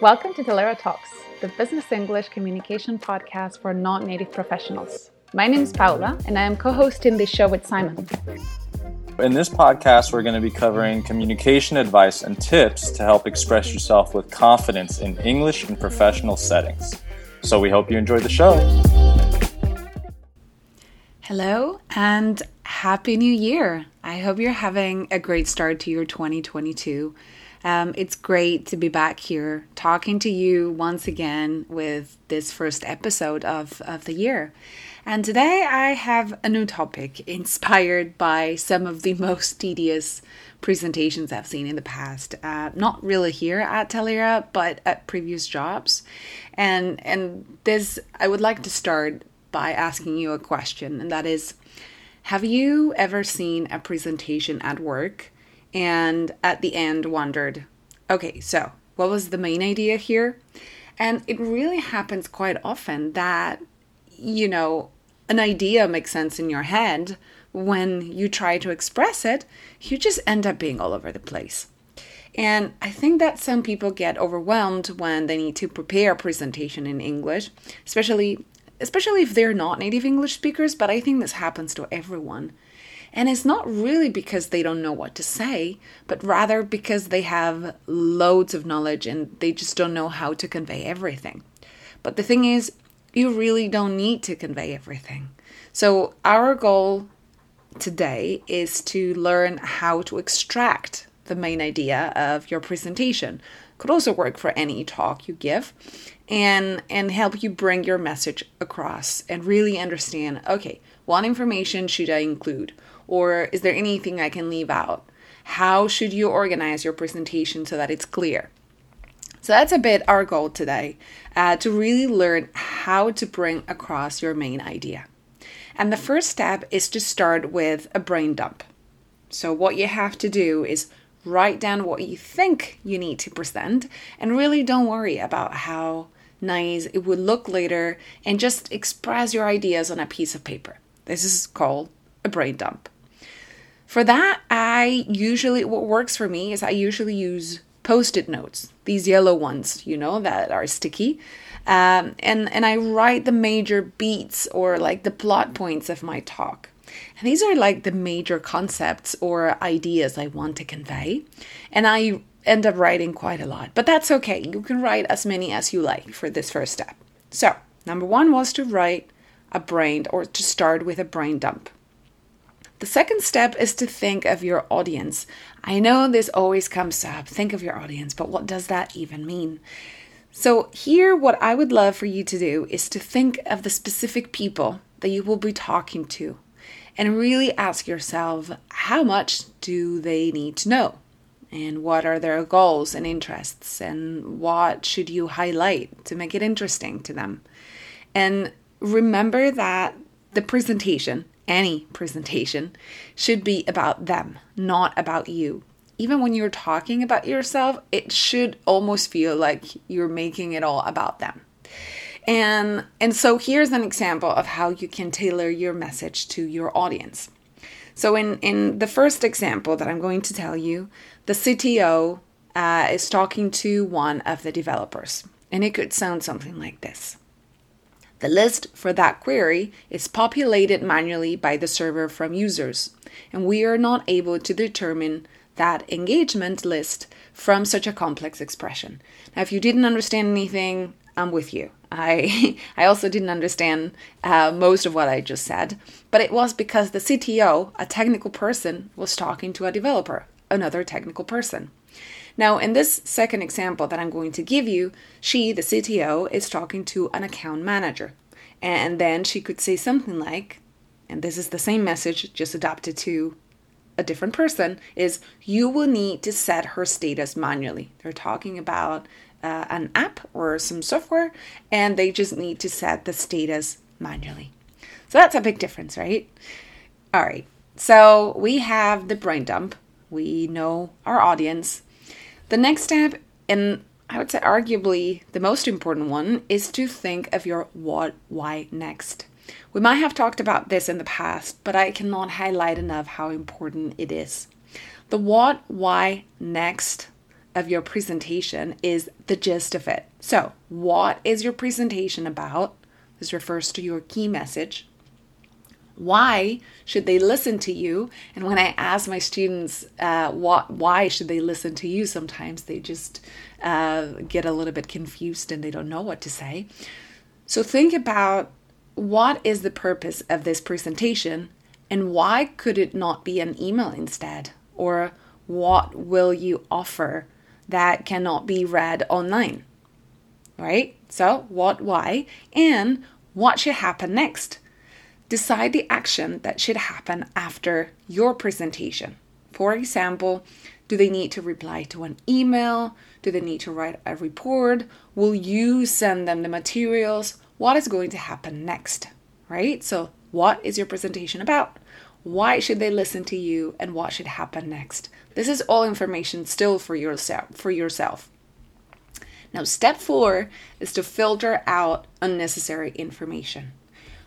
Welcome to Talaera Talks, the business English communication podcast for non native professionals. My name is Paula, and I am co hosting this show with Simon. In this podcast, we're going to be covering communication advice and tips to help express yourself with confidence in English in professional settings. So we hope you enjoy the show. Hello and Happy New Year! I hope you're having a great start to your 2022. Um, it's great to be back here talking to you once again with this first episode of, of the year. And today I have a new topic inspired by some of the most tedious presentations I've seen in the past. Uh, not really here at Talaera, but at previous jobs. And and this I would like to start by asking you a question, and that is Have you ever seen a presentation at work and at the end wondered, okay, so what was the main idea here? And it really happens quite often that, you know, an idea makes sense in your head. When you try to express it, you just end up being all over the place. And I think that some people get overwhelmed when they need to prepare a presentation in English, especially especially if they're not native English speakers, but I think this happens to everyone. And it's not really because they don't know what to say, but rather because they have loads of knowledge and they just don't know how to convey everything. But the thing is, you really don't need to convey everything. So, our goal today is to learn how to extract the main idea of your presentation. Could also work for any talk you give and and help you bring your message across and really understand, okay, what information should I include? Or is there anything I can leave out? How should you organize your presentation so that it's clear? So that's a bit our goal today uh, to really learn how to bring across your main idea. And the first step is to start with a brain dump. So, what you have to do is write down what you think you need to present and really don't worry about how nice it would look later and just express your ideas on a piece of paper. This is called a brain dump. For that, I usually, what works for me is I usually use post it notes, these yellow ones, you know, that are sticky. Um, and, and I write the major beats or like the plot points of my talk. And these are like the major concepts or ideas I want to convey. And I end up writing quite a lot, but that's okay. You can write as many as you like for this first step. So, number one was to write a brain or to start with a brain dump. The second step is to think of your audience. I know this always comes up think of your audience, but what does that even mean? So, here, what I would love for you to do is to think of the specific people that you will be talking to and really ask yourself how much do they need to know? And what are their goals and interests? And what should you highlight to make it interesting to them? And remember that the presentation any presentation should be about them, not about you. Even when you're talking about yourself, it should almost feel like you're making it all about them. And and so here's an example of how you can tailor your message to your audience. So in in the first example that I'm going to tell you, the CTO uh, is talking to one of the developers, and it could sound something like this. The list for that query is populated manually by the server from users, and we are not able to determine that engagement list from such a complex expression. Now, if you didn't understand anything, I'm with you. I I also didn't understand uh, most of what I just said, but it was because the CTO, a technical person, was talking to a developer, another technical person. Now, in this second example that I'm going to give you, she, the CTO, is talking to an account manager. And then she could say something like, and this is the same message, just adapted to a different person, is you will need to set her status manually. They're talking about uh, an app or some software, and they just need to set the status manually. So that's a big difference, right? All right. So we have the brain dump. We know our audience. The next step, and I would say arguably the most important one, is to think of your what, why next. We might have talked about this in the past, but I cannot highlight enough how important it is. The what, why next of your presentation is the gist of it. So, what is your presentation about? This refers to your key message. Why should they listen to you? And when I ask my students, uh, why should they listen to you, sometimes they just uh, get a little bit confused and they don't know what to say. So think about what is the purpose of this presentation and why could it not be an email instead? Or what will you offer that cannot be read online? Right? So, what, why, and what should happen next? Decide the action that should happen after your presentation. For example, do they need to reply to an email? Do they need to write a report? Will you send them the materials? What is going to happen next? Right? So, what is your presentation about? Why should they listen to you and what should happen next? This is all information still for yourself for yourself. Now, step 4 is to filter out unnecessary information.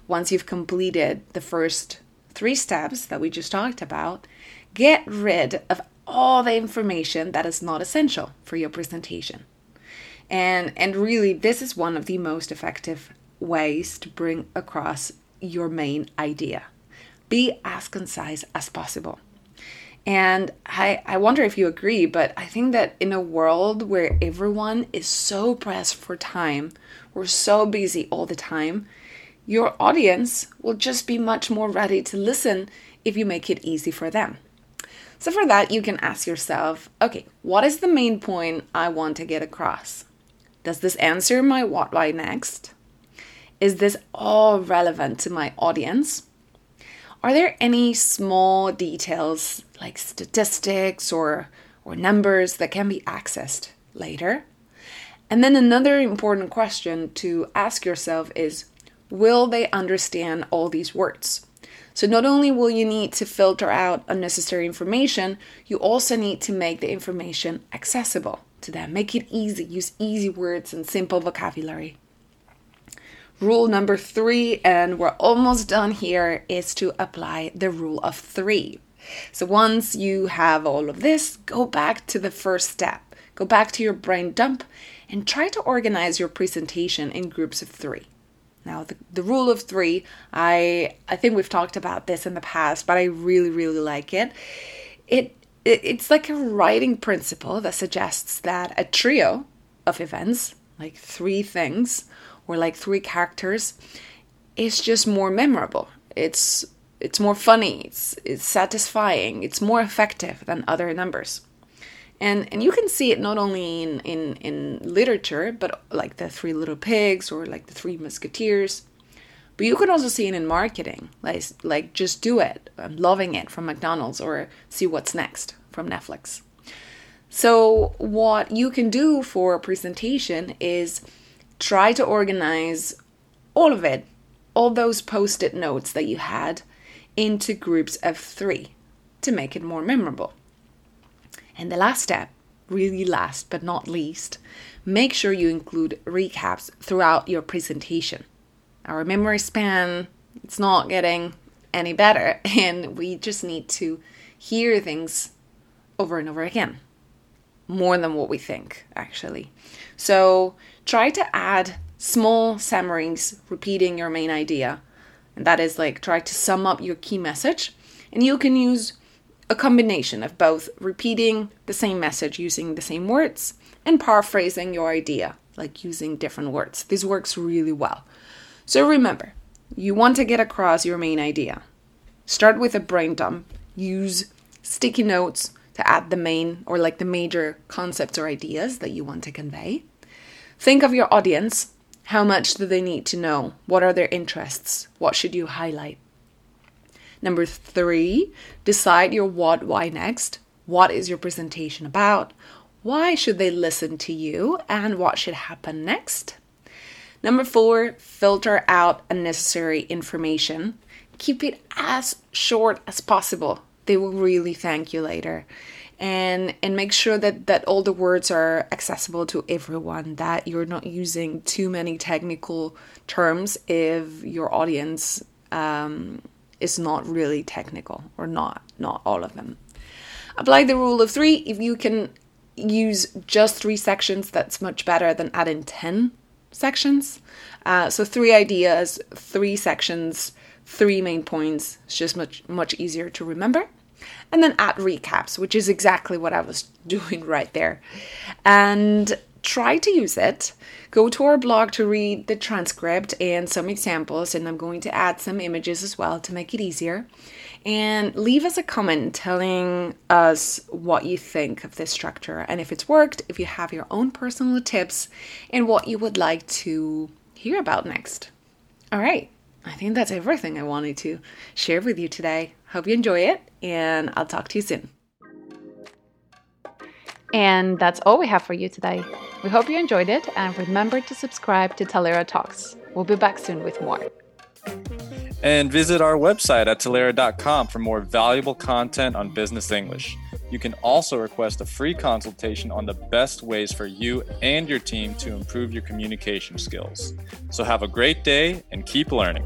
Once you've completed the first 3 steps that we just talked about, get rid of all the information that is not essential for your presentation. And and really this is one of the most effective ways to bring across your main idea. Be as concise as possible. And I, I wonder if you agree, but I think that in a world where everyone is so pressed for time, we're so busy all the time, your audience will just be much more ready to listen if you make it easy for them. So, for that, you can ask yourself okay, what is the main point I want to get across? Does this answer my what, why next? Is this all relevant to my audience? Are there any small details like statistics or, or numbers that can be accessed later? And then another important question to ask yourself is Will they understand all these words? So, not only will you need to filter out unnecessary information, you also need to make the information accessible to them. Make it easy, use easy words and simple vocabulary. Rule number three, and we're almost done here, is to apply the rule of three. So once you have all of this, go back to the first step. Go back to your brain dump and try to organize your presentation in groups of three. Now, the, the rule of three, I I think we've talked about this in the past, but I really really like it. It, it it's like a writing principle that suggests that a trio of events, like three things, or like three characters is just more memorable. It's it's more funny, it's it's satisfying, it's more effective than other numbers. And and you can see it not only in, in, in literature, but like the three little pigs or like the three musketeers. But you can also see it in marketing, like like just do it. I'm loving it from McDonald's or see what's next from Netflix. So what you can do for a presentation is try to organize all of it, all those post it notes that you had, into groups of three to make it more memorable. And the last step, really last but not least, make sure you include recaps throughout your presentation. Our memory span, it's not getting any better, and we just need to hear things over and over again. More than what we think, actually. So try to add small summaries repeating your main idea. And that is like try to sum up your key message. And you can use a combination of both repeating the same message using the same words and paraphrasing your idea, like using different words. This works really well. So remember, you want to get across your main idea. Start with a brain dump. Use sticky notes to add the main or like the major concepts or ideas that you want to convey. Think of your audience. How much do they need to know? What are their interests? What should you highlight? Number three, decide your what, why next. What is your presentation about? Why should they listen to you? And what should happen next? Number four, filter out unnecessary information. Keep it as short as possible. They will really thank you later and and make sure that that all the words are accessible to everyone that you're not using too many technical terms if your audience um, is not really technical or not not all of them apply the rule of three if you can use just three sections, that's much better than adding 10 sections. Uh, so, three ideas, three sections, three main points. It's just much, much easier to remember. And then add recaps, which is exactly what I was doing right there. And try to use it. Go to our blog to read the transcript and some examples, and I'm going to add some images as well to make it easier. And leave us a comment telling us what you think of this structure and if it's worked, if you have your own personal tips, and what you would like to hear about next. All right, I think that's everything I wanted to share with you today. Hope you enjoy it, and I'll talk to you soon. And that's all we have for you today. We hope you enjoyed it and remember to subscribe to Talaera Talks. We'll be back soon with more. And visit our website at Talaera.com for more valuable content on business English. You can also request a free consultation on the best ways for you and your team to improve your communication skills. So have a great day and keep learning.